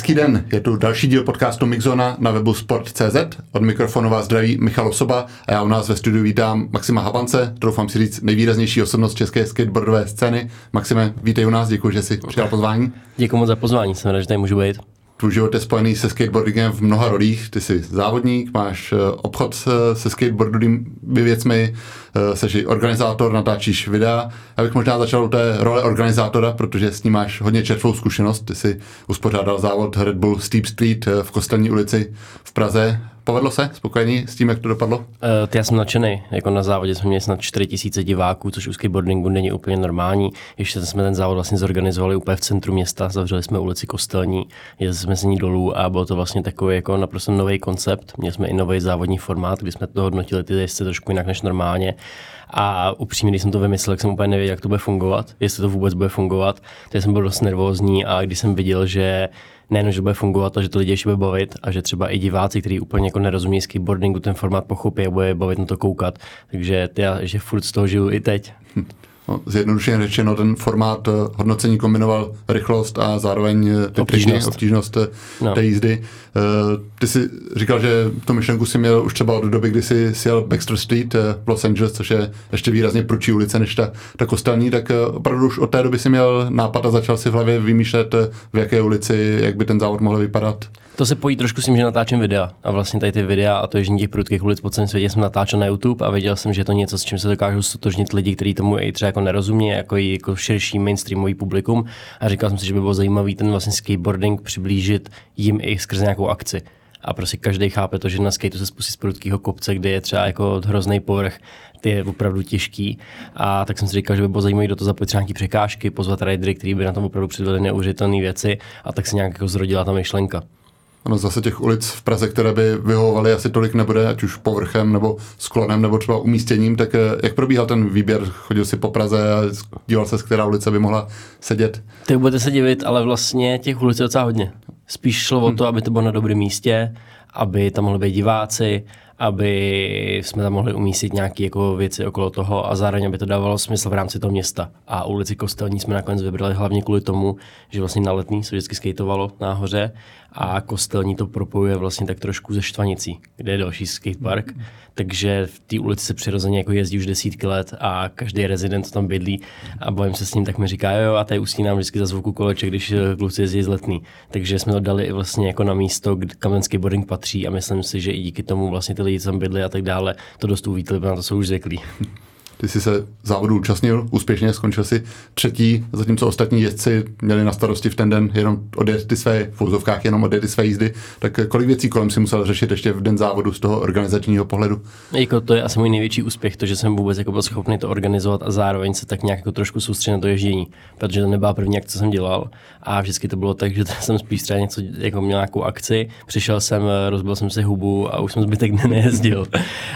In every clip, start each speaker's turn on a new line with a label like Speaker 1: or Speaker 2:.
Speaker 1: Hezký den, je tu další díl podcastu Mixona na webu sport.cz. Od mikrofonu vás zdraví Michal Osoba a já u nás ve studiu vítám Maxima Habance, doufám si říct nejvýraznější osobnost české skateboardové scény. Maxime, vítej u nás, děkuji, že jsi přijal pozvání.
Speaker 2: Děkuji moc za pozvání, jsem rád, že tady můžu být
Speaker 1: tvůj život je spojený se skateboardingem v mnoha rolích. Ty jsi závodník, máš eh, obchod se skateboardovými věcmi, eh, jsi organizátor, natáčíš videa. Já bych možná začal u té role organizátora, protože s ním máš hodně čerstvou zkušenost. Ty jsi uspořádal závod Red Bull Steep Street eh, v Kostelní ulici v Praze. Povedlo se? Spokojený s tím, jak to dopadlo? Uh,
Speaker 2: já jsem nadšený. Jako na závodě jsme měli snad 4000 diváků, což u skateboardingu není úplně normální. Ještě jsme ten závod vlastně zorganizovali úplně v centru města, zavřeli jsme ulici Kostelní, jezdili jsme z ní dolů a bylo to vlastně takový jako naprosto nový koncept. Měli jsme i nový závodní formát, kdy jsme to hodnotili ty jezdce trošku jinak než normálně. A upřímně, když jsem to vymyslel, tak jsem úplně nevěděl, jak to bude fungovat, jestli to vůbec bude fungovat. Takže jsem byl dost nervózní a když jsem viděl, že nejen, že bude fungovat a že to lidi ještě bude bavit a že třeba i diváci, kteří úplně jako nerozumí skateboardingu, ten formát pochopí a bude bavit na to koukat. Takže já, že furt z toho žiju i teď.
Speaker 1: No, zjednodušeně řečeno, ten formát eh, hodnocení kombinoval rychlost a zároveň eh, obtížnost, obtížnost eh, no. té jízdy. Ty jsi říkal, že tu myšlenku si měl už třeba od doby, kdy jsi sjel Baxter Street v Los Angeles, což je ještě výrazně prudší ulice než ta, ta kostelní, tak opravdu už od té doby si měl nápad a začal si v hlavě vymýšlet, v jaké ulici, jak by ten závod mohl vypadat.
Speaker 2: To se pojí trošku s tím, že natáčím videa. A vlastně tady ty videa a to ježdění těch prudkých ulic po celém světě jsem natáčel na YouTube a věděl jsem, že je to něco, s čím se dokážou stotožnit lidi, kteří tomu i třeba jako nerozumí, jako i jako širší mainstreamový publikum. A říkal jsem si, že by bylo zajímavý ten vlastně skateboarding přiblížit jim i skrze nějakou akci a prostě každý chápe to, že na skateu se spustí z prudkého kopce, kde je třeba jako hrozný povrch, ty je opravdu těžký. A tak jsem si říkal, že by bylo zajímavé do toho zapojit nějaké překážky, pozvat ridery, kteří by na tom opravdu předvedli neuvěřitelné věci a tak se nějak jako zrodila ta myšlenka.
Speaker 1: Ano, zase těch ulic v Praze, které by vyhovovaly, asi tolik nebude, ať už povrchem nebo sklonem nebo třeba umístěním, tak eh, jak probíhal ten výběr? Chodil si po Praze a díval se, z která ulice by mohla sedět?
Speaker 2: Tak budete se divit, ale vlastně těch ulic je docela hodně. Spíš šlo o to, aby to bylo na dobrém místě, aby tam mohli být diváci, aby jsme tam mohli umístit nějaké jako věci okolo toho a zároveň, aby to dávalo smysl v rámci toho města. A ulici Kostelní jsme nakonec vybrali hlavně kvůli tomu, že vlastně na letní se vždycky skateovalo nahoře a Kostelní to propojuje vlastně tak trošku ze Štvanicí, kde je další skatepark. Mm. Takže v té ulici se přirozeně jako jezdí už desítky let a každý rezident tam bydlí a bojím se s ním, tak mi říká, jo, a tady nám vždycky za zvuku koleček, když eh, kluci jezdí z letný. Takže jsme to dali vlastně jako na místo, kam ten skateboarding patří a myslím si, že i díky tomu vlastně ty lidi tam bydli a tak dále, to dost uvítli, na to jsou už zvyklí.
Speaker 1: Ty jsi se závodu účastnil úspěšně, skončil si třetí, zatímco ostatní jezdci měli na starosti v ten den jenom odjet ty své, v jenom odjet ty své jízdy. Tak kolik věcí kolem si musel řešit ještě v den závodu z toho organizačního pohledu?
Speaker 2: Jako to je asi můj největší úspěch, to, že jsem vůbec jako byl schopný to organizovat a zároveň se tak nějak jako trošku soustředit na to ježdění, protože to nebyla první akce, co jsem dělal a vždycky to bylo tak, že jsem spíš třeba něco jako měl nějakou akci, přišel jsem, rozbil jsem si hubu a už jsem zbytek dne nejezdil.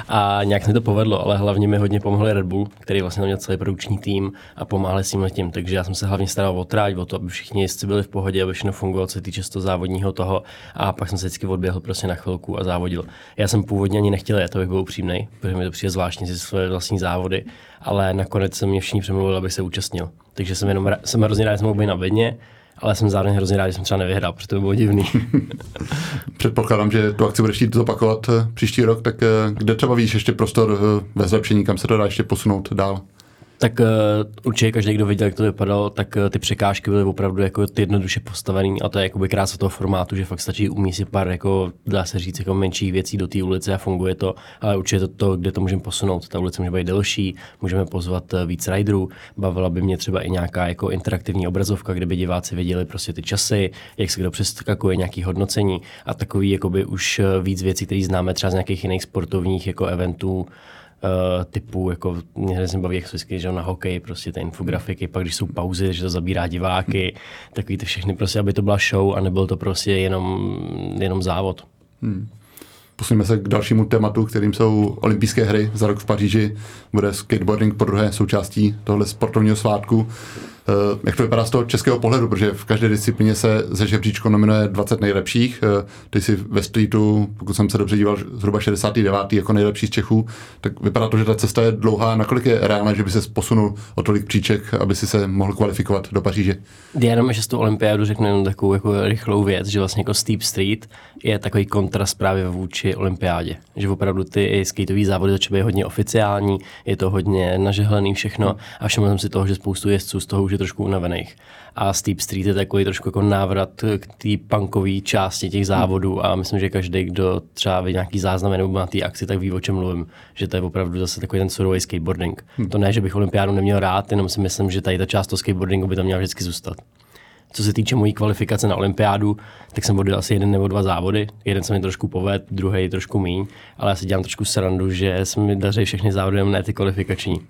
Speaker 2: A nějak se to povedlo, ale hlavně mi hodně pomohli Red Bull, který vlastně měl celý produkční tým a pomáhali s tím tím. Takže já jsem se hlavně staral o tráť, o to, aby všichni jezdci byli v pohodě, aby všechno fungovalo, co se týče toho závodního toho. A pak jsem se vždycky odběhl prostě na chvilku a závodil. Já jsem původně ani nechtěl jet, abych byl upřímný, protože mi to přijde zvláštní si své vlastní závody, ale nakonec se mě všichni přemluvili, abych se účastnil. Takže jsem jenom jsem hrozně rád, že jsem na bedně, ale jsem zároveň hrozně rád, že jsem třeba nevyhrál, protože to by bylo divný.
Speaker 1: Předpokládám, že tu akci budeš chtít zopakovat eh, příští rok, tak eh, kde třeba víš ještě prostor eh, ve zlepšení, kam se to dá ještě posunout dál?
Speaker 2: Tak uh, určitě každý, kdo viděl, jak to vypadalo, tak uh, ty překážky byly opravdu jako ty jednoduše postavené a to je jakoby krása toho formátu, že fakt stačí umístit pár, jako dá se říct, jako menších věcí do té ulice a funguje to, ale určitě to, to kde to můžeme posunout. Ta ulice může být delší, můžeme pozvat uh, víc riderů, bavila by mě třeba i nějaká jako interaktivní obrazovka, kde by diváci viděli prostě ty časy, jak se kdo přeskakuje, nějaký hodnocení a takový jakoby už víc věcí, které známe třeba z nějakých jiných sportovních jako eventů, uh, typu, jako mě hrozně baví, jak vždycky, že na hokej, prostě ty infografiky, pak když jsou pauzy, že to zabírá diváky, takový ty všechny, prostě, aby to byla show a nebyl to prostě jenom, jenom závod. Hmm.
Speaker 1: Posuneme se k dalšímu tématu, kterým jsou olympijské hry za rok v Paříži. Bude skateboarding po druhé součástí tohle sportovního svátku. Eh, jak to vypadá z toho českého pohledu, protože v každé disciplíně se ze žebříčku nominuje 20 nejlepších. Eh, ty si ve streetu, pokud jsem se dobře díval, zhruba 69. jako nejlepší z Čechů, tak vypadá to, že ta cesta je dlouhá. Nakolik je reálné, že by se posunul o tolik příček, aby si se mohl kvalifikovat do Paříže?
Speaker 2: Já jenom že z toho olympiádu řeknu jenom takovou jako rychlou věc, že vlastně jako Steep Street je takový kontrast právě vůči olympiádě. Že opravdu ty skateové závody začínají hodně oficiální, je to hodně nažehlený všechno a všiml jsem si toho, že spoustu jezdců z toho už je trošku unavených. A Steep Street je takový trošku jako návrat k té punkové části těch závodů a myslím, že každý, kdo třeba ví nějaký záznam nebo má té akci, tak ví, o čem mluvím. Že to je opravdu zase takový ten surový skateboarding. Hmm. To ne, že bych olympiádu neměl rád, jenom si myslím, že tady ta část toho skateboardingu by tam měla vždycky zůstat. Co se týče mojí kvalifikace na olympiádu, tak jsem odjel asi jeden nebo dva závody. Jeden se mi trošku poved, druhý trošku míň, ale já si dělám trošku srandu, že se mi daří všechny závody, ne ty kvalifikační.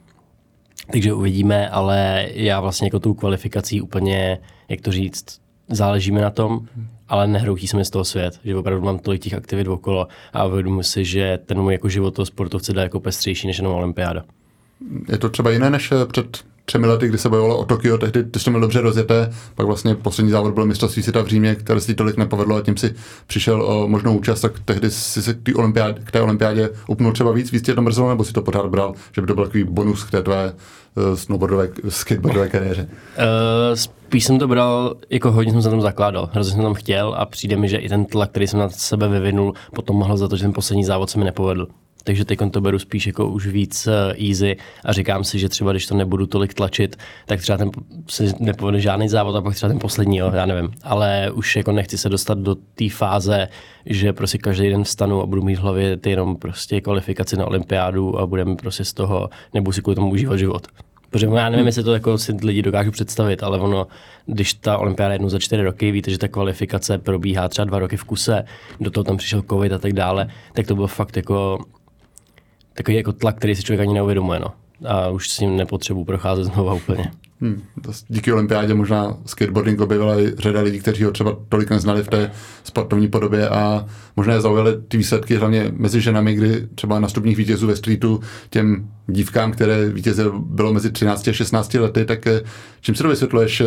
Speaker 2: Takže uvidíme, ale já vlastně jako tou kvalifikací úplně, jak to říct, záleží mi na tom, ale nehroutí se mi z toho svět, že opravdu mám tolik těch aktivit okolo a uvědomuji si, že ten můj jako život toho sportovce dá jako pestřejší než jenom olympiáda.
Speaker 1: Je to třeba jiné než před třemi lety, kdy se bojovalo o Tokio, tehdy ty jsi měl dobře rozjeté, pak vlastně poslední závod byl mistrovství světa v Římě, které si tolik nepovedlo a tím si přišel o možnou účast, tak tehdy si se k, olympiádě, k té olympiádě upnul třeba víc, víc tě to mrzelo, nebo si to pořád bral, že by to byl takový bonus k té tvé uh, snowboardové, skateboardové kariéře?
Speaker 2: Uh, spíš jsem to bral, jako hodně jsem se tam zakládal, hrozně jsem tam chtěl a přijde mi, že i ten tlak, který jsem na sebe vyvinul, potom mohl za to, že ten poslední závod se mi nepovedl takže teď to beru spíš jako už víc eh, easy a říkám si, že třeba když to nebudu tolik tlačit, tak třeba ten se nepovede žádný závod a pak třeba ten poslední, jo, já nevím. Ale už jako nechci se dostat do té fáze, že prostě každý den vstanu a budu mít v hlavě ty jenom prostě kvalifikaci na olympiádu a budeme prostě z toho, nebudu si kvůli tomu užívat život. Protože já nevím, jestli to jako si lidi dokážu představit, ale ono, když ta olympiáda jednou za čtyři roky, víte, že ta kvalifikace probíhá třeba dva roky v kuse, do toho tam přišel covid a tak dále, tak to bylo fakt jako takový jako tlak, který si člověk ani neuvědomuje. No. A už s ním nepotřebuji procházet znova úplně.
Speaker 1: Hmm, díky olympiádě možná skateboarding objevila i řada lidí, kteří ho třeba tolik neznali v té sportovní podobě a možná je zaujaly ty výsledky hlavně mezi ženami, kdy třeba nastupních vítězů ve streetu těm dívkám, které vítěze bylo mezi 13 a 16 lety, tak eh, čím se to vysvětluješ? Eh,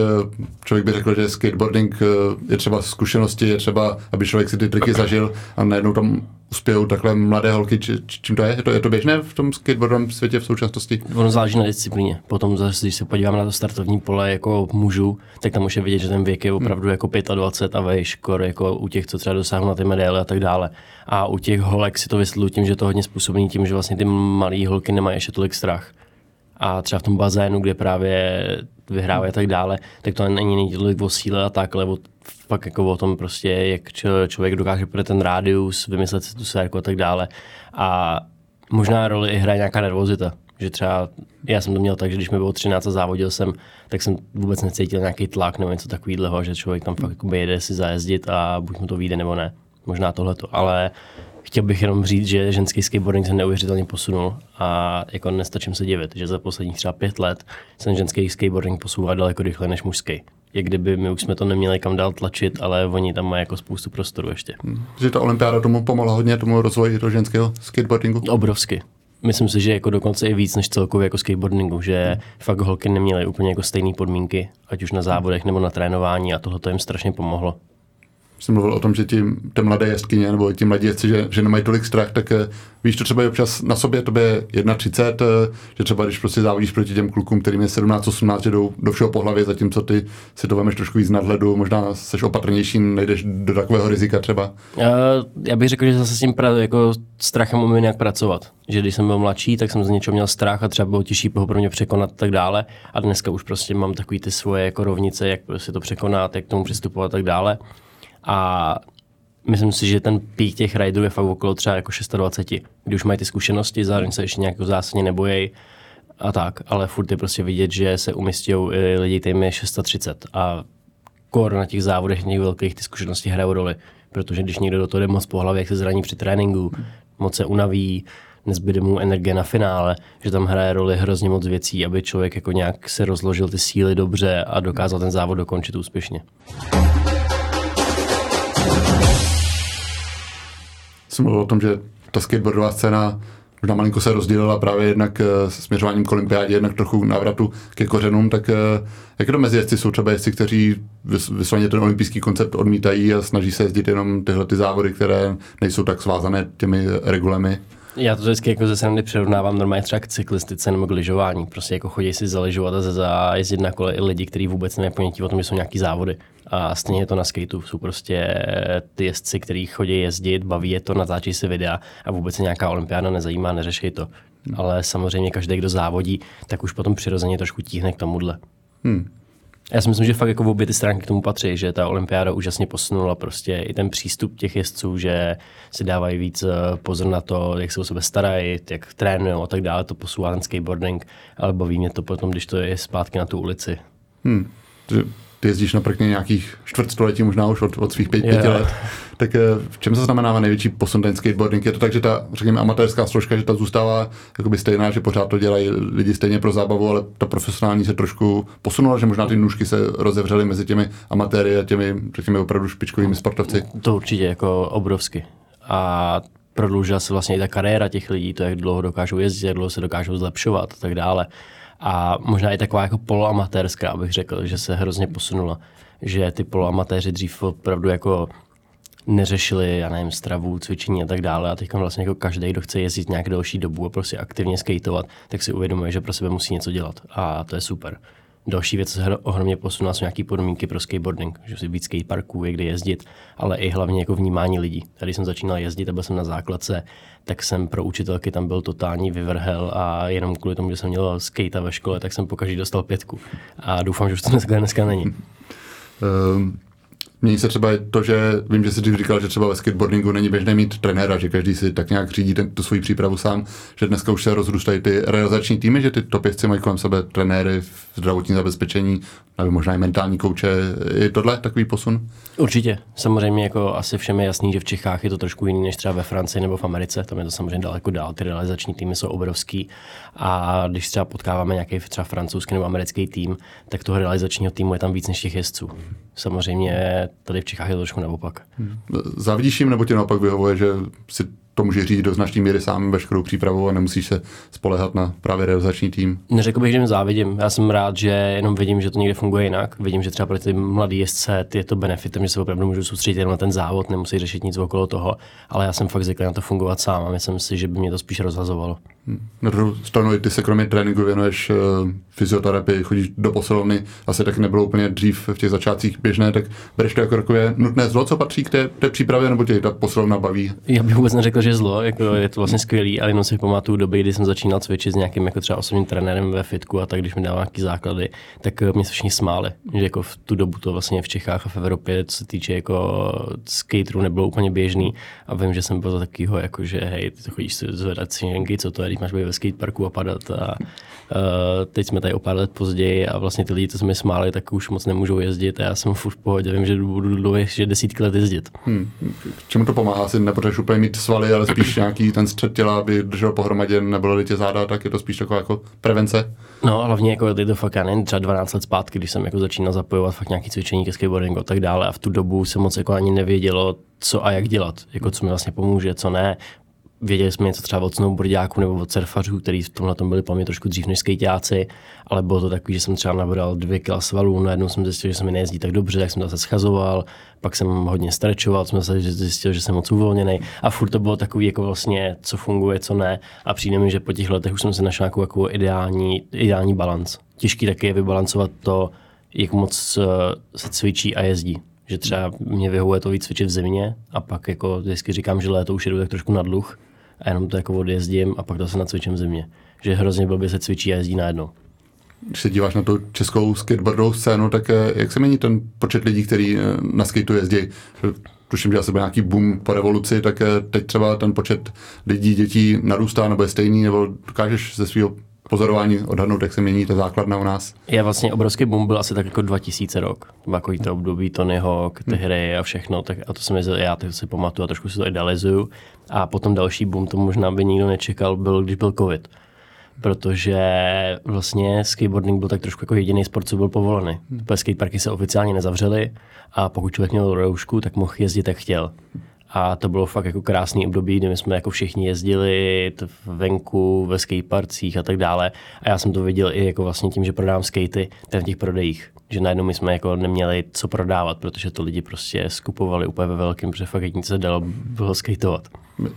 Speaker 1: člověk by řekl, že skateboarding eh, je třeba zkušenosti, je třeba, aby člověk si ty triky zažil a najednou tam uspějou takhle mladé holky, či, čím to je? Je to, je to běžné v tom skateboardovém světě v současnosti?
Speaker 2: Ono záleží na disciplíně. Potom zase, když se podíváme na to startovní pole jako mužů, tak tam může vidět, že ten věk je opravdu hmm. jako 25 a vejš, jako u těch, co třeba dosáhnou na ty medaile a tak dále. A u těch holek si to vysvětluji tím, že to hodně způsobí tím, že vlastně ty malé holky nemají ještě tolik strach. A třeba v tom bazénu, kde právě vyhrávají a tak dále, tak to není, není tolik o síle a tak, ale fakt jako o tom prostě, jak člověk dokáže pro ten rádius, vymyslet si tu sérku a tak dále. A možná roli i hraje nějaká nervozita. Že třeba já jsem to měl tak, že když mi bylo 13 a závodil jsem, tak jsem vůbec necítil nějaký tlak nebo něco takového, že člověk tam fakt jede si zajezdit a buď mu to vyjde nebo ne. Možná tohleto, ale chtěl bych jenom říct, že ženský skateboarding se neuvěřitelně posunul a jako nestačím se divit, že za posledních třeba pět let jsem ženský skateboarding posouval daleko rychleji než mužský. Jak kdyby my už jsme to neměli kam dál tlačit, ale oni tam mají jako spoustu prostoru ještě.
Speaker 1: Hmm. Že ta olympiáda tomu pomohla hodně, tomu rozvoji do ženského skateboardingu?
Speaker 2: Obrovsky. Myslím si, že jako dokonce i víc než celkově jako skateboardingu, že hmm. fakt holky neměly úplně jako stejné podmínky, ať už na závodech nebo na trénování a tohle to jim strašně pomohlo
Speaker 1: jsem mluvil o tom, že ti ty mladé jezdkyně nebo ti mladí jezdci, že, že nemají tolik strach, tak eh, víš to třeba občas na sobě, to je 31, že třeba když prostě závodíš proti těm klukům, kterým je 17, 18, že jdou do všeho po hlavě, zatímco ty si to vemeš trošku víc nadhledu, možná seš opatrnější, nejdeš do takového rizika třeba.
Speaker 2: Já, já bych řekl, že zase s tím pra, jako strachem umím nějak pracovat. Že když jsem byl mladší, tak jsem z něčeho měl strach a třeba bylo těžší ho pro mě překonat a tak dále. A dneska už prostě mám takový ty svoje jako rovnice, jak prostě to překonat, jak k tomu přistupovat a tak dále. A myslím si, že ten pík těch riderů je fakt okolo třeba jako 26, kdy už mají ty zkušenosti, zároveň se ještě nějak zásadně nebojí a tak, ale furt je prostě vidět, že se umistí lidi, kterým je 630 a kor na těch závodech těch velkých ty zkušenosti hrajou roli, protože když někdo do toho jde moc po hlavě, jak se zraní při tréninku, moc se unaví, nezbyde mu energie na finále, že tam hraje roli hrozně moc věcí, aby člověk jako nějak se rozložil ty síly dobře a dokázal ten závod dokončit úspěšně.
Speaker 1: Jsem mluvil o tom, že ta skateboardová scéna možná malinko se rozdělila právě jednak s směřováním k olympiádě, jednak trochu návratu ke kořenům, tak jak to mezi jezdci jsou třeba jezdci, kteří vysloveně ten olympijský koncept odmítají a snaží se jezdit jenom tyhle ty závody, které nejsou tak svázané těmi regulemi?
Speaker 2: Já to vždycky jako ze srandy přirovnávám normálně třeba k cyklistice nebo k lyžování. Prostě jako chodí si zaležovat a zajezdit na kole i lidi, kteří vůbec nemají ponětí o tom, že jsou nějaký závody. A stejně je to na skateu. Jsou prostě ty jezdci, kteří chodí jezdit, baví je to, natáčí si videa a vůbec se nějaká olympiáda nezajímá, neřeší to. Hmm. Ale samozřejmě každý, kdo závodí, tak už potom přirozeně trošku tíhne k tomuhle. Hmm. Já si myslím, že fakt jako v obě ty stránky k tomu patří, že ta olympiáda úžasně posunula prostě i ten přístup těch jezdců, že si dávají víc eh, pozor na to, jak se o sebe starají, jak trénují a tak dále, to posouvá ten skateboarding, ale baví mě to potom, když to je zpátky na tu ulici. Hmm
Speaker 1: ty jezdíš na prkně nějakých čtvrtstoletí, možná už od, od svých pět, pěti let. Tak eh, v čem se znamená největší posun ten skateboarding? Je to tak, že ta, řekněme, amatérská složka, že ta zůstává jakoby stejná, že pořád to dělají lidi stejně pro zábavu, ale ta profesionální se trošku posunula, že možná ty nůžky se rozevřely mezi těmi amatéry a těmi, řekněme, opravdu špičkovými sportovci?
Speaker 2: To určitě jako obrovsky. A prodloužila se vlastně i ta kariéra těch lidí, to, jak dlouho dokážou jezdit, jak dlouho se dokážou zlepšovat a tak dále a možná i taková jako poloamatérská, abych řekl, že se hrozně posunula. Že ty poloamatéři dřív opravdu jako neřešili, já nevím, stravu, cvičení a tak dále. A teď vlastně jako každý, kdo chce jezdit nějak delší dobu a prostě aktivně skateovat, tak si uvědomuje, že pro sebe musí něco dělat. A to je super. Další věc, co se ohromně posunula, jsou nějaké podmínky pro skateboarding, že si víc skateparků, je kde jezdit, ale i hlavně jako vnímání lidí. Tady jsem začínal jezdit a byl jsem na základce, tak jsem pro učitelky tam byl totální vyvrhel a jenom kvůli tomu, že jsem měl skate ve škole, tak jsem pokaždé dostal pětku. A doufám, že už to dneska, dneska není.
Speaker 1: Um, Mění se třeba to, že vím, že jsi dřív říkal, že třeba ve skateboardingu není běžné mít trenéra, že každý si tak nějak řídí ten, tu svoji přípravu sám, že dneska už se rozrůstají ty realizační týmy, že ty topěvci mají kolem sebe trenéry zdravotní zabezpečení, nebo možná i mentální kouče. Je tohle takový posun?
Speaker 2: Určitě. Samozřejmě jako asi všem je jasný, že v Čechách je to trošku jiný než třeba ve Francii nebo v Americe. Tam je to samozřejmě daleko dál. Ty realizační týmy jsou obrovský. A když třeba potkáváme nějaký třeba francouzský nebo americký tým, tak toho realizačního týmu je tam víc než těch jezdců. Samozřejmě tady v Čechách je to trošku naopak.
Speaker 1: Závidíš jim nebo ti naopak vyhovuje, že si to může říct do značné míry sám veškerou přípravu a nemusíš se spolehat na právě realizační tým.
Speaker 2: Neřekl bych, že jim závidím. Já jsem rád, že jenom vidím, že to někde funguje jinak. Vidím, že třeba pro ty mladý jezdce je to benefitem, že se opravdu můžu soustředit jen na ten závod, nemusí řešit nic okolo toho, ale já jsem fakt zvyklý na to fungovat sám a myslím si, že by mě to spíš rozhazovalo.
Speaker 1: Na druhou stranu, ty se kromě tréninku věnuješ uh, fyzioterapii, chodíš do posilovny, asi tak nebylo úplně dřív v těch začátcích běžné, tak bereš to jako takové nutné zlo, co patří k té, té přípravě, nebo tě ta posilovna baví?
Speaker 2: Já bych vůbec neřekl, že zlo, jako je to vlastně skvělý, ale jenom si pamatuju doby, kdy jsem začínal cvičit s nějakým jako třeba osobním trenérem ve fitku a tak, když mi dával nějaký základy, tak eh, mě se všichni smáli, že jako v tu dobu to vlastně v Čechách a v Evropě, co se týče jako skaterů, nebylo úplně běžný a vím, že jsem byl za takového, jako že hej, ty chodíš si zvedat si co to je, když máš být ve skateparku a padat a uh, teď jsme tady o pár let později a vlastně ty lidi, co jsme smáli, tak už moc nemůžou jezdit a já jsem furt v pohodě, vím, že budu dlouho ještě desítky let jezdit. Hmm.
Speaker 1: Čemu to pomáhá? Si nepotřebuješ úplně mít svaly, ale spíš nějaký ten střed těla, aby držel pohromadě, nebylo tě záda, tak je to spíš taková jako prevence?
Speaker 2: No, hlavně jako je to fakt, já nevím, třeba 12 let zpátky, když jsem jako začínal zapojovat fakt nějaký cvičení ke skateboardingu a tak dále a v tu dobu se moc jako ani nevědělo, co a jak dělat, jako co mi vlastně pomůže, co ne věděli jsme něco třeba od snowboardiáků nebo od surfařů, kteří v tomhle tom byli po mě trošku dřív než skejťáci, ale bylo to takový, že jsem třeba nabral dvě kila svalů, najednou jsem zjistil, že se mi nejezdí tak dobře, tak jsem zase schazoval, pak jsem hodně strečoval, jsem zase zjistil, že jsem moc uvolněný a furt to bylo takový jako vlastně, co funguje, co ne a přijde mi, že po těch letech už jsem se našel nějakou jako ideální, ideální balans. Těžký taky je vybalancovat to, jak moc eh, se cvičí a jezdí že třeba mě vyhovuje to víc cvičit v zimě a pak jako vždycky říkám, že léto už jedu tak trošku na dluh a jenom to jako odjezdím a pak to se nacvičím v zimě. Že hrozně blbě se cvičí a jezdí najednou.
Speaker 1: Když se díváš na tu českou skateboardovou scénu, tak eh, jak se mění ten počet lidí, kteří eh, na skateu jezdí? Tuším, že asi byl nějaký boom po revoluci, tak eh, teď třeba ten počet lidí, dětí narůstá nebo je stejný, nebo dokážeš ze svého pozorování odhadnout, jak se mění ta základna u nás?
Speaker 2: Je vlastně obrovský boom byl asi tak jako 2000 rok. Takový to období Tony Hawk, ty hmm. hry a všechno. Tak, a to jsem já to si pamatuju a trošku si to idealizuju. A potom další boom, to možná by nikdo nečekal, byl, když byl covid protože vlastně skateboarding byl tak trošku jako jediný sport, co byl povolený. Hmm. Skateparky se oficiálně nezavřely a pokud člověk měl roušku, tak mohl jezdit jak chtěl. A to bylo fakt jako krásný období, kdy my jsme jako všichni jezdili venku, ve skateparcích a tak dále. A já jsem to viděl i jako vlastně tím, že prodávám skatey, ten v těch prodejích. Že najednou my jsme jako neměli co prodávat, protože to lidi prostě skupovali úplně ve velkém, protože fakt nic se dalo bylo skateovat.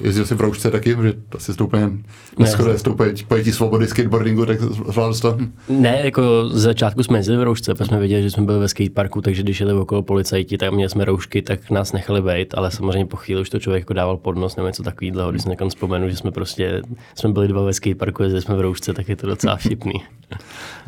Speaker 1: Jezdil jsi v roušce taky, že asi to úplně neschoduje s tou pojetí svobody skateboardingu, tak zvládl to?
Speaker 2: Ne, jako z začátku jsme jezdili v roušce, protože jsme věděli, že jsme byli ve skateparku, takže když jeli okolo policajti, tak měli jsme roušky, tak nás nechali být, ale samozřejmě po chvíli už to člověk jako dával pod nos nebo něco takového, když jsem vzpomenu, že jsme prostě, jsme byli dva ve skateparku, jezdili jsme v roušce, tak je to docela vtipný.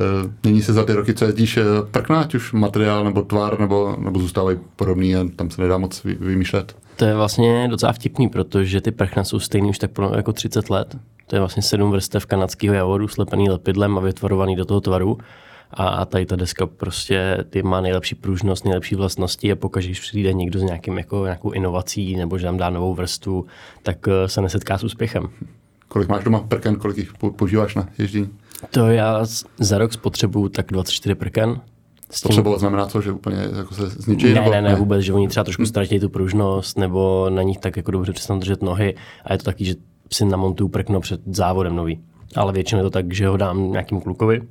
Speaker 1: Eh, mění se za ty roky, co jezdíš, eh, prkna, ať už materiál nebo tvar, nebo, nebo zůstávají podobný a tam se nedá moc vymýšlet?
Speaker 2: To je vlastně docela vtipný, protože ty prchna jsou stejný už tak jako 30 let. To je vlastně sedm vrstev kanadského javoru slepený lepidlem a vytvarovaný do toho tvaru. A tady ta deska prostě ty má nejlepší pružnost, nejlepší vlastnosti a pokaždé, když přijde někdo s nějakým, jako, nějakou inovací nebo že tam dá novou vrstvu, tak eh, se nesetká s úspěchem.
Speaker 1: Kolik máš doma prken, kolik jich používáš na ježdění?
Speaker 2: To já za rok spotřebuju tak 24 prken,
Speaker 1: Spotřebovat znamená to, že úplně jako se zničí?
Speaker 2: Ne, nebo? ne, ne, vůbec, že oni třeba trošku ztratí tu pružnost, nebo na nich tak jako dobře přestanou držet nohy a je to taky, že si namontuju prkno před závodem nový. Ale většinou je to tak, že ho dám nějakým klukovi,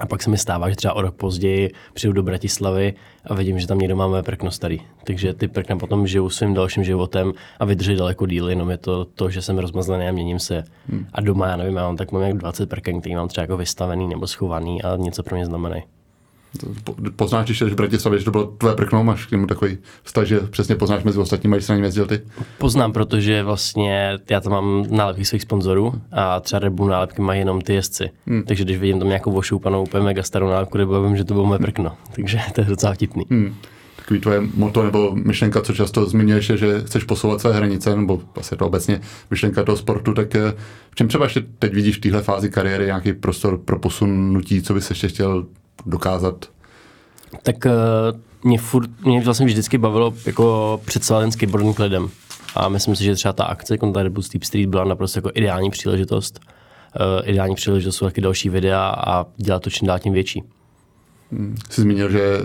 Speaker 2: a pak se mi stává, že třeba o rok později přijdu do Bratislavy a vidím, že tam někdo má moje prkno starý. Takže ty prkna potom žiju svým dalším životem a vydrží daleko díl, jenom je to to, že jsem rozmazlený a měním se. Hmm. A doma, já nevím, já mám tak mám jak 20 prken, který mám třeba jako vystavený nebo schovaný a něco pro mě znamenají.
Speaker 1: Poznáš, když jsi v Bratislavě, že to bylo tvoje prkno, máš k němu takový vztah, že přesně poznáš mezi ostatními, když se na něm jezdil ty?
Speaker 2: Poznám, protože vlastně já tam mám nálepky svých sponzorů a třeba Red Bull nálepky mají jenom ty jezdci. Hmm. Takže když vidím tam nějakou ošoupanou úplně mega starou nálepku, nebo vím, že to bylo moje prkno. Takže to je docela vtipný. Hmm
Speaker 1: takový tvoje moto nebo myšlenka, co často zmiňuješ, je, že chceš posouvat své hranice, nebo asi to obecně myšlenka toho sportu, tak eh, v čem třeba ještě teď vidíš v téhle fázi kariéry nějaký prostor pro posunutí, co bys ještě chtěl dokázat?
Speaker 2: Tak uh, mě, furt, mě vlastně vždycky bavilo jako představit ten skateboarding lidem. A myslím si, že třeba ta akce jako Red Bull Steep Street byla naprosto jako ideální příležitost. Uh, ideální příležitost jsou taky další videa a dělat to čím dál tím větší.
Speaker 1: Jsi zmínil, že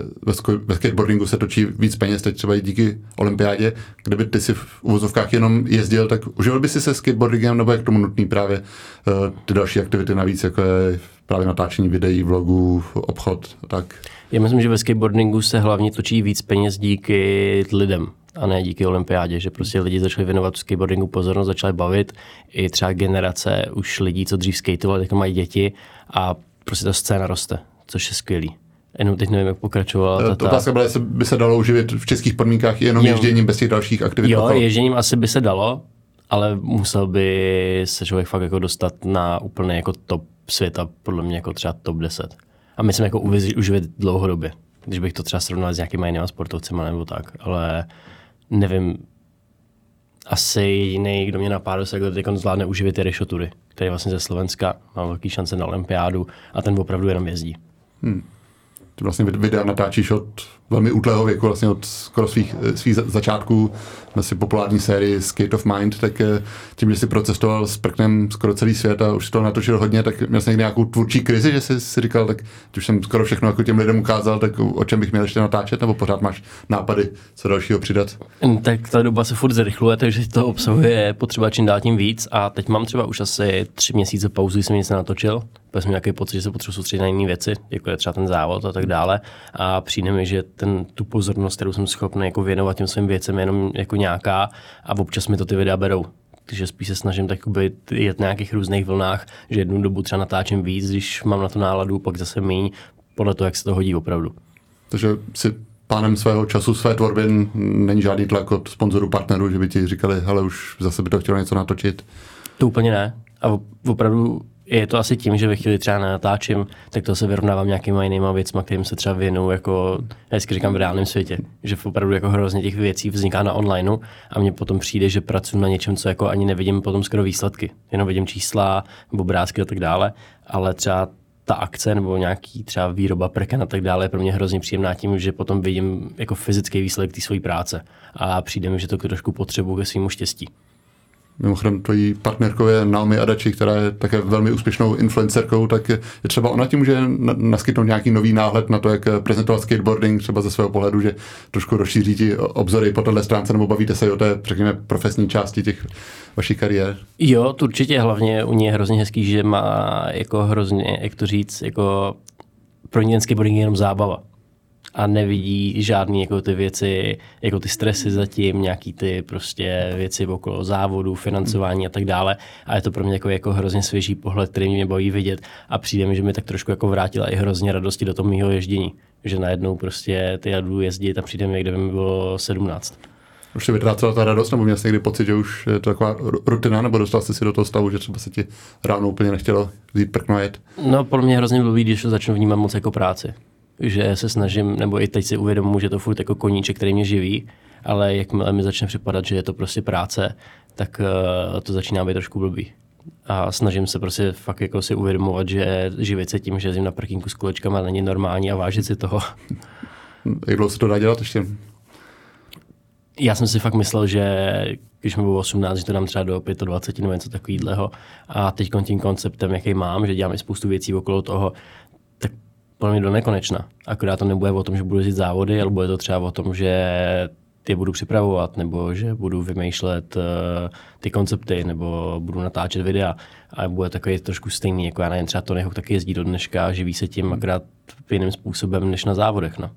Speaker 1: ve skateboardingu se točí víc peněz, teď třeba i díky olympiádě. Kdyby ty si v uvozovkách jenom jezdil, tak užil by si se skateboardingem, nebo jak tomu nutný právě uh, ty další aktivity navíc, jako je právě natáčení videí, vlogů, obchod a tak?
Speaker 2: Já myslím, že ve skateboardingu se hlavně točí víc peněz díky lidem a ne díky olympiádě, že prostě lidi začali věnovat skateboardingu pozornost, začali bavit. I třeba generace už lidí, co dřív skateovali, tak mají děti a prostě ta scéna roste, což je skvělý. Jenom teď nevím, jak pokračovala.
Speaker 1: Ta, ta otázka byla, jestli by se dalo uživit v českých podmínkách jenom jo. ježděním bez těch dalších aktivit.
Speaker 2: Jo, okolo. ježděním asi by se dalo, ale musel by se člověk fakt jako dostat na úplně jako top světa, podle mě jako třeba top 10. A myslím jako uživit dlouhodobě, když bych to třeba srovnal s nějakými jinými sportovcemi nebo tak, ale nevím, asi jediný, kdo mě napadl, se kdo teď zvládne uživit je Rešotury, který je vlastně ze Slovenska, má velký šance na olympiádu a ten opravdu jenom jezdí. Hmm
Speaker 1: ty vlastně videa natáčíš od velmi útlého věku, vlastně od skoro svých, eh, svých začátků. Si populární sérii Skate of Mind, tak eh, tím, že jsi procestoval s prknem skoro celý svět a už to natočil hodně, tak měl jsi nějakou tvůrčí krizi, že jsi si říkal, tak už jsem skoro všechno jako těm lidem ukázal, tak o čem bych měl ještě natáčet, nebo pořád máš nápady, co dalšího přidat?
Speaker 2: Hm, tak ta doba se furt zrychluje, takže to obsahuje potřeba čím dál tím víc. A teď mám třeba už asi tři měsíce pauzu, jsem nic nenatočil, protože jsem nějaký pocit, že se potřebuji soustředit na jiné věci, jako je třeba ten závod a tak dále. A přijde mi, že ten, tu pozornost, kterou jsem schopný jako věnovat těm svým věcem, jenom jako nějaká a občas mi to ty videa berou. Takže spíš se snažím tak jet na nějakých různých vlnách, že jednu dobu třeba natáčím víc, když mám na to náladu, pak zase míň, podle toho, jak se to hodí opravdu.
Speaker 1: Takže si pánem svého času, své tvorby není žádný tlak od sponzorů, partnerů, že by ti říkali, hele, už zase by to chtělo něco natočit?
Speaker 2: To úplně ne. A opravdu je to asi tím, že ve chvíli třeba natáčím, tak to se vyrovnávám nějakýma jinýma věcmi, kterým se třeba věnu, jako vždycky říkám v reálném světě, že opravdu jako hrozně těch věcí vzniká na onlineu a mně potom přijde, že pracuji na něčem, co jako ani nevidím potom skoro výsledky. Jenom vidím čísla, obrázky a tak dále, ale třeba ta akce nebo nějaký třeba výroba prken a tak dále je pro mě hrozně příjemná tím, že potom vidím jako fyzický výsledek té své práce a přijde mi, že to trošku potřebuji ke svýmu štěstí.
Speaker 1: Mimochodem tvojí partnerkou je Naomi Adachi, která je také velmi úspěšnou influencerkou, tak je třeba ona ti může naskytnout nějaký nový náhled na to, jak prezentovat skateboarding třeba ze svého pohledu, že trošku rozšíří ti obzory po této stránce, nebo bavíte se o té, řekněme, profesní části těch vašich kariér?
Speaker 2: Jo, to určitě hlavně u něj je hrozně hezký, že má jako hrozně, jak to říct, jako pro něj skateboarding je jenom zábava a nevidí žádný jako ty věci, jako ty stresy zatím, nějaký ty prostě věci okolo závodu, financování a tak dále. A je to pro mě jako, jako hrozně svěží pohled, který mě baví vidět a přijde mi, že mi tak trošku jako vrátila i hrozně radosti do toho mého ježdění. Že najednou prostě ty jadu jezdit a přijde mi, kde by mi bylo 17.
Speaker 1: Už se vytrácela ta radost, nebo měl jsi někdy pocit, že už je to taková rutina, nebo dostal jsi si do toho stavu, že třeba se ti ráno úplně nechtělo vzít prkno jet?
Speaker 2: No, pro mě hrozně blbý, když to začnu vnímat moc jako práci že se snažím, nebo i teď si uvědomuji, že to furt jako koníček, který mě živí, ale jakmile mi začne připadat, že je to prostě práce, tak uh, to začíná být trošku blbý. A snažím se prostě fakt jako si uvědomovat, že živit se tím, že jezdím na parkinku s kolečkama není normální a vážit si toho.
Speaker 1: Jak dlouho se to dá dělat ještě?
Speaker 2: Já jsem si fakt myslel, že když mi bylo 18, že to dám třeba do 25 nebo něco takového. A teď tím konceptem, jaký mám, že dělám i spoustu věcí okolo toho, podle mě do nekonečna. Akorát to nebude o tom, že budu jezdit závody, ale bude to třeba o tom, že je budu připravovat, nebo že budu vymýšlet uh, ty koncepty, nebo budu natáčet videa. A bude takový trošku stejný, jako já nevím, třeba Tony Hawk taky jezdí do dneška živí se tím akorát jiným způsobem než na závodech. No.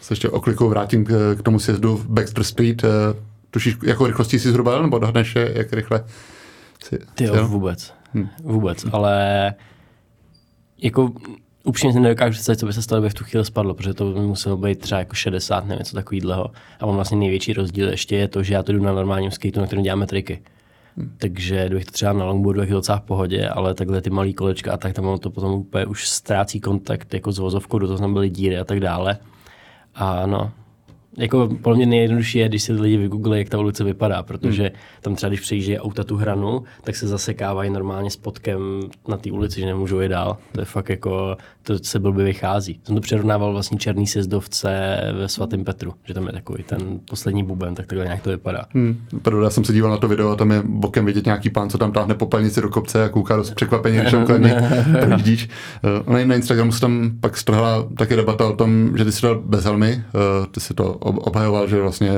Speaker 1: Se ještě oklikou vrátím k, k tomu sjezdu v Baxter Speed. Uh, tušíš, jakou rychlostí jsi zhruba, nebo dohneš, jak rychle
Speaker 2: ty jo, vůbec. Hm. Vůbec, ale jako upřímně si nedokážu představit, co by se stalo, by v tu chvíli spadlo, protože to by muselo být třeba jako 60 nebo něco takového. A on vlastně největší rozdíl ještě je to, že já to jdu na normálním skateu, na kterém děláme triky. Hmm. Takže kdybych to třeba na longboardu, jak je docela v pohodě, ale takhle ty malé kolečka a tak tam to potom úplně už ztrácí kontakt jako s vozovkou, do toho tam byly díry a tak dále. A no, jako pro mě nejjednodušší je, když si lidi vygooglí, jak ta ulice vypadá, protože hmm. tam třeba, když přejíždí auta tu hranu, tak se zasekávají normálně spotkem na té ulici, že nemůžou jít dál. To je fakt jako, to se blbě vychází. Jsem to přirovnával vlastně černý sjezdovce ve svatém Petru, že tam je takový ten poslední buben, tak takhle nějak to vypadá.
Speaker 1: Hmm. Já jsem se díval na to video a tam je bokem vidět nějaký pán, co tam táhne popelnici do kopce a kouká dost překvapení, když tam kolem vidíš. Uh, na Instagramu se tam pak strhla taky debata o tom, že ty jsi dal bez helmy, uh, ty si to obhajoval, že vlastně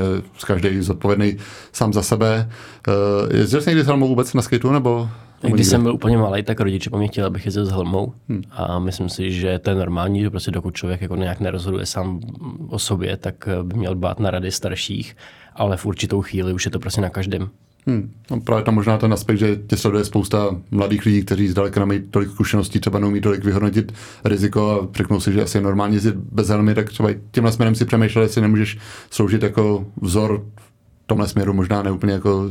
Speaker 1: každý zodpovědný sám za sebe. Uh, jezdil jsi někdy s helmou vůbec na skateu, nebo
Speaker 2: když jsem byl úplně malý, tak rodiče po mě chtěli, abych jezdil s helmou. Hmm. A myslím si, že to je normální, že prostě dokud člověk jako nějak nerozhoduje sám o sobě, tak by měl dbát na rady starších, ale v určitou chvíli už je to prostě na každém.
Speaker 1: Hmm. No právě tam možná ten aspekt, že tě sleduje spousta mladých lidí, kteří zdaleka nemají tolik zkušeností, třeba neumí tolik vyhodnotit riziko a řeknou si, že asi je normálně jezdit bez helmy, tak třeba tímhle směrem si přemýšlel, jestli nemůžeš sloužit jako vzor v tomhle směru, možná ne úplně jako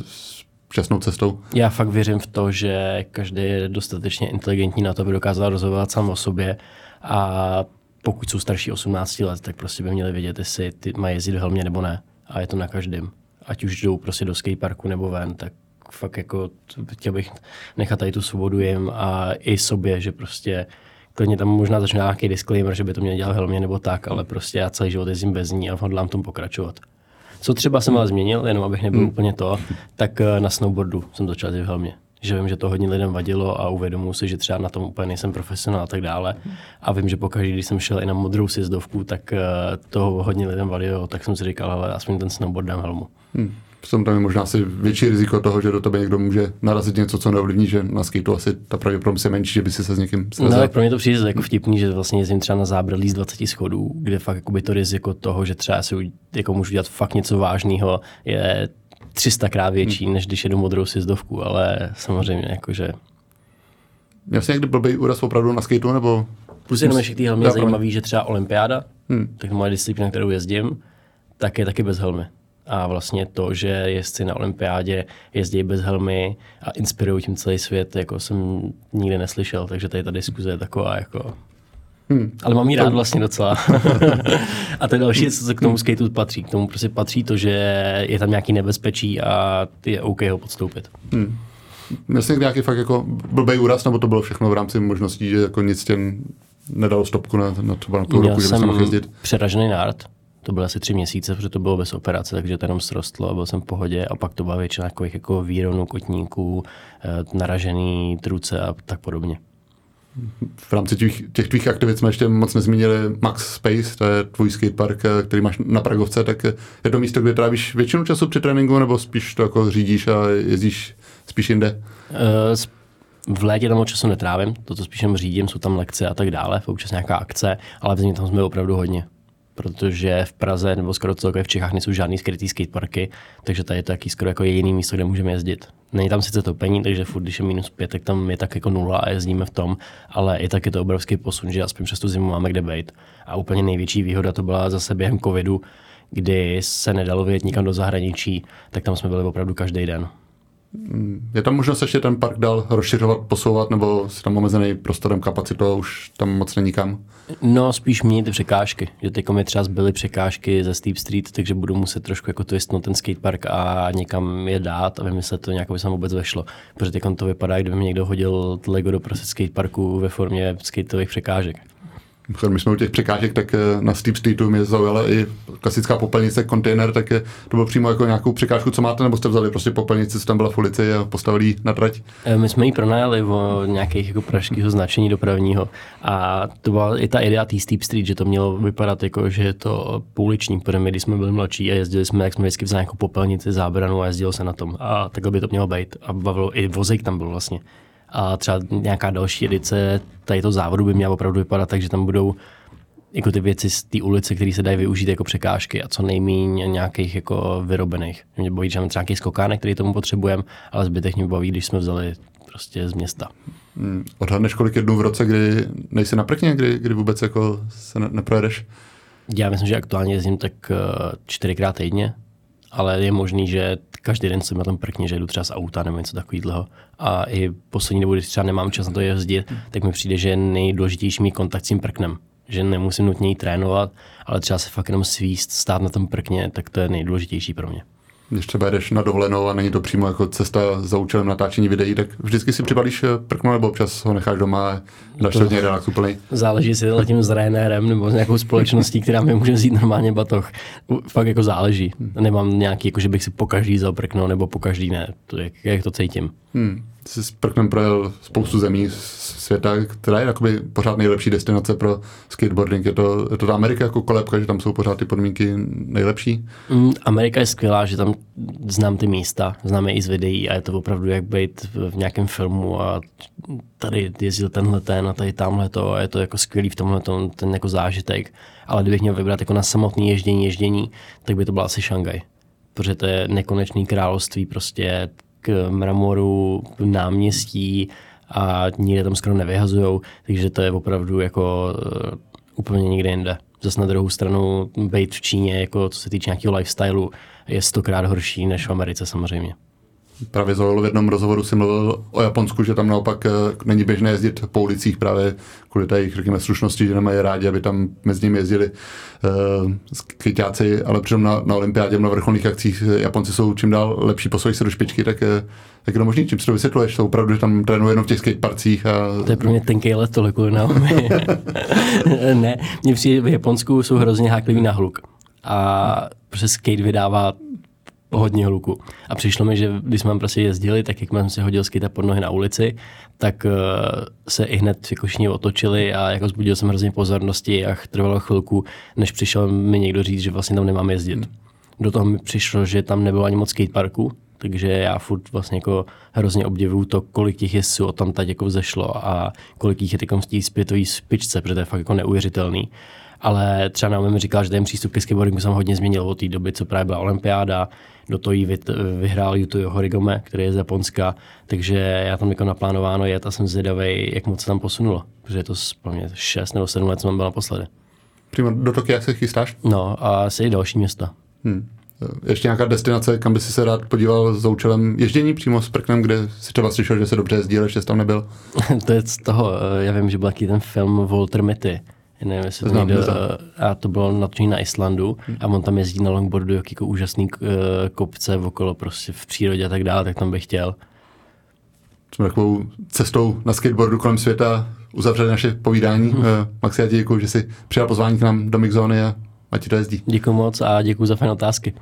Speaker 1: šťastnou cestou.
Speaker 2: Já fakt věřím v to, že každý je dostatečně inteligentní na to, aby dokázal rozhodovat sám o sobě a pokud jsou starší 18 let, tak prostě by měli vědět, jestli ty mají jezdit v helmě nebo ne. A je to na každém ať už jdou prostě do skateparku nebo ven, tak fakt jako chtěl bych nechat tady tu svobodu jim a i sobě, že prostě klidně tam možná začne nějaký disclaimer, že by to měl dělat helmě nebo tak, ale prostě já celý život jezdím bez ní a hodlám tom pokračovat. Co třeba jsem ale změnil, jenom abych nebyl hmm. úplně to, tak eh, na snowboardu jsem začal jezdit v helmě. Že vím, že to hodně lidem vadilo a uvědomuji si, že třeba na tom úplně nejsem profesionál a tak dále. A vím, že pokaždé, když jsem šel i na modrou sjezdovku, tak eh, to hodně lidem vadilo, tak jsem si říkal, ale aspoň ten snowboard dám helmu.
Speaker 1: Hmm. Tam je možná asi větší riziko toho, že do tebe někdo může narazit něco, co neovlivní, že na skateu asi ta pravděpodobnost je menší, že by si se s někým
Speaker 2: svezal. No, tak pro mě to přijde jako vtipný, že vlastně jezdím třeba na zábradlí z 20 schodů, kde fakt to riziko toho, že třeba si jako můžu dělat fakt něco vážného, je 300 krát větší, hmm. než když jedu modrou sjezdovku, ale samozřejmě jakože...
Speaker 1: Měl jsi někdy blbý úraz opravdu na skateu, nebo...
Speaker 2: Plus jenom ještě ty helmy je zajímavý, že třeba olympiáda, hmm. tak moje disciplína, kterou jezdím, tak je taky bez helmy a vlastně to, že jezdci na olympiádě jezdí bez helmy a inspirují tím celý svět, jako jsem nikdy neslyšel, takže tady ta diskuze je taková jako... Hmm. Ale mám jí rád vlastně docela. a to je další, co k tomu skateu patří. K tomu prostě patří to, že je tam nějaký nebezpečí a je OK ho podstoupit. Hmm.
Speaker 1: Měl jsi nějaký fakt jako blbý úraz, nebo to bylo všechno v rámci možností, že jako nic tě nedalo stopku na, na třeba na půl roku, že bys mohl jezdit?
Speaker 2: přeražený národ To bylo asi tři měsíce, protože to bylo bez operace, takže to jenom srostlo a byl jsem v pohodě. A pak to byla většina jako výronů, kotníků, eh, naražený truce a tak podobně.
Speaker 1: V rámci těch, těch tvých aktivit jsme ještě moc nezmínili Max Space, to je tvůj skatepark, eh, který máš na Pragovce, tak je to místo, kde trávíš většinu času při tréninku, nebo spíš to jako řídíš a jezdíš spíš jinde?
Speaker 2: Uh, v létě tam času netrávím, to, co spíš řídím, jsou tam lekce a tak dále, občas nějaká akce, ale v zimě tam jsme opravdu hodně protože v Praze nebo skoro celkově v Čechách nejsou žádný skrytý skateparky, takže tady je to taky skoro jako jediný místo, kde můžeme jezdit. Není tam sice topení, takže furt, když je minus pět, tak tam je tak jako nula a jezdíme v tom, ale i tak je to obrovský posun, že aspoň přes tu zimu máme kde být. A úplně největší výhoda to byla zase během covidu, kdy se nedalo vyjet nikam do zahraničí, tak tam jsme byli opravdu každý den.
Speaker 1: Je tam možnost ještě ten park dál rozšiřovat, posouvat, nebo je tam omezený prostorem kapacitou, už tam moc není kam?
Speaker 2: No, spíš měnit překážky. Že teď mi třeba zbyly překážky ze Steep Street, takže budu muset trošku jako twistnout ten skatepark a někam je dát a vymyslet to nějak, aby se vůbec vešlo. Protože teď to vypadá, kdyby mi někdo hodil Lego do prostě skateparku ve formě skateových překážek.
Speaker 1: My jsme u těch překážek, tak eh, na Steep Streetu mě zaujala i klasická popelnice, kontejner, tak to bylo přímo jako nějakou překážku, co máte, nebo jste vzali prostě popelnici, co tam byla v ulici a postavili na trať?
Speaker 2: Eh, my jsme ji pronajali o nějakých jako pražského značení dopravního a to byla i ta idea té Steep Street, že to mělo vypadat jako, že je to pouliční, protože my, když jsme byli mladší a jezdili jsme, jak jsme vždycky vzali nějakou popelnici, zábranu a jezdilo se na tom a takhle by to mělo být a bavilo, i vozejk tam byl vlastně a třeba nějaká další edice tady to závodu by měla opravdu vypadat tak, že tam budou jako ty věci z té ulice, které se dají využít jako překážky a co nejméně nějakých jako vyrobených. Mě bojí, že máme třeba nějaký skokánek, který tomu potřebujeme, ale zbytek mě baví, když jsme vzali prostě z města.
Speaker 1: Hmm. Odhadneš kolik jednou v roce, kdy nejsi na prkně, kdy, kdy vůbec jako se ne, neprojedeš?
Speaker 2: Já myslím, že aktuálně jezdím tak eh, čtyřikrát týdně, ale je možný, že každý den jsem na tom prkně, že jdu třeba z auta nebo něco takového. A i poslední dobu, když třeba nemám čas na to jezdit, tak mi přijde, že je nejdůležitější mít kontakt s tím prknem. Že nemusím nutně jí trénovat, ale třeba se fakt jenom svíst, stát na tom prkně, tak to je nejdůležitější pro mě
Speaker 1: když třeba jdeš na dovolenou a není to přímo jako cesta za účelem natáčení videí, tak vždycky si přibalíš eh, prkno nebo občas ho necháš doma a dáš to relax úplný.
Speaker 2: Záleží, jestli letím s Ryanérem nebo s nějakou společností, která mi může vzít normálně batoh. Fakt jako záleží. Nemám nějaký, jako že bych si po každý vzal prkno nebo po každý ne. To, jak, jak to cítím.
Speaker 1: Hmm jsi s Prknem projel spoustu zemí světa, která je jakoby pořád nejlepší destinace pro skateboarding. Je to, je to ta Amerika jako kolebka, že tam jsou pořád ty podmínky nejlepší?
Speaker 2: Mm, Amerika je skvělá, že tam znám ty místa, známe i z videí a je to opravdu jak být v nějakém filmu a tady jezdil tenhle ten a tady tamhle to a je to jako skvělý v tomhle tom, ten jako zážitek. Ale kdybych měl vybrat jako na samotný ježdění, ježdění, tak by to byla asi Šangaj protože to je nekonečný království, prostě k mramoru, náměstí a nikde tam skoro nevyhazujou, takže to je opravdu jako uh, úplně někde jinde. Zase na druhou stranu být v Číně, jako co se týče nějakého lifestylu, je stokrát horší než v Americe samozřejmě.
Speaker 1: Právě Zoelo v jednom rozhovoru si mluvil o Japonsku, že tam naopak eh, není běžné jezdit po ulicích právě kvůli té jejich, řekněme, slušnosti, že nemají rádi, aby tam mezi nimi jezdili uh, skyťáci, ale přitom na, na olympiádě, na vrcholných akcích eh, Japonci jsou čím dál lepší, posouvají se do špičky, tak jak je to možný? Čím si to vysvětluješ? To opravdu, že tam trénují jenom v těch skateparcích? A...
Speaker 2: To je pro mě tenký let toliko na Ne, přijde v Japonsku jsou hrozně hákliví na hluk. A přes skate vydává hodně hluku. A přišlo mi, že když jsme prostě jezdili, tak jak jsem si hodil skýta pod nohy na ulici, tak uh, se i hned vykošně otočili a jako zbudil jsem hrozně pozornosti a trvalo chvilku, než přišel mi někdo říct, že vlastně tam nemám jezdit. Hmm. Do toho mi přišlo, že tam nebylo ani moc skateparku, takže já furt vlastně jako hrozně obdivuju to, kolik těch jezdců tam teď jako vzešlo a kolik jich je teď v té zpětové špičce, protože to je fakt jako neuvěřitelný ale třeba nám mi říkal, že ten přístup ke skateboardingu jsem hodně změnil od té doby, co právě byla olympiáda, do toho jí vyhrál Yuto Horigome, který je z Japonska, takže já tam jako naplánováno jet a jsem zvědavý, jak moc se tam posunulo, protože je to mě 6 nebo 7 let, co jsem byl naposledy.
Speaker 1: Přímo do Tokia se chystáš?
Speaker 2: No a asi i další města. Hmm.
Speaker 1: Ještě nějaká destinace, kam by si se rád podíval s účelem ježdění přímo s Prknem, kde si třeba slyšel, že se dobře jezdí, ale ještě tam nebyl?
Speaker 2: to je z toho, eh, já vím, že byl takový ten film Walter Mitty, nevím, jestli to někdo, a to bylo natočené na Islandu hmm. a on tam jezdí na longboardu, jak jako úžasný uh, kopce okolo prostě v přírodě a tak dále, tak tam bych chtěl.
Speaker 1: Jsme takovou cestou na skateboardu kolem světa uzavřeli naše povídání. Hmm. Uh, Maxi, já ti děkuji, že jsi přijal pozvání k nám do Mixzony a ať ti to jezdí.
Speaker 2: Děkuji moc a děkuji za fajn otázky.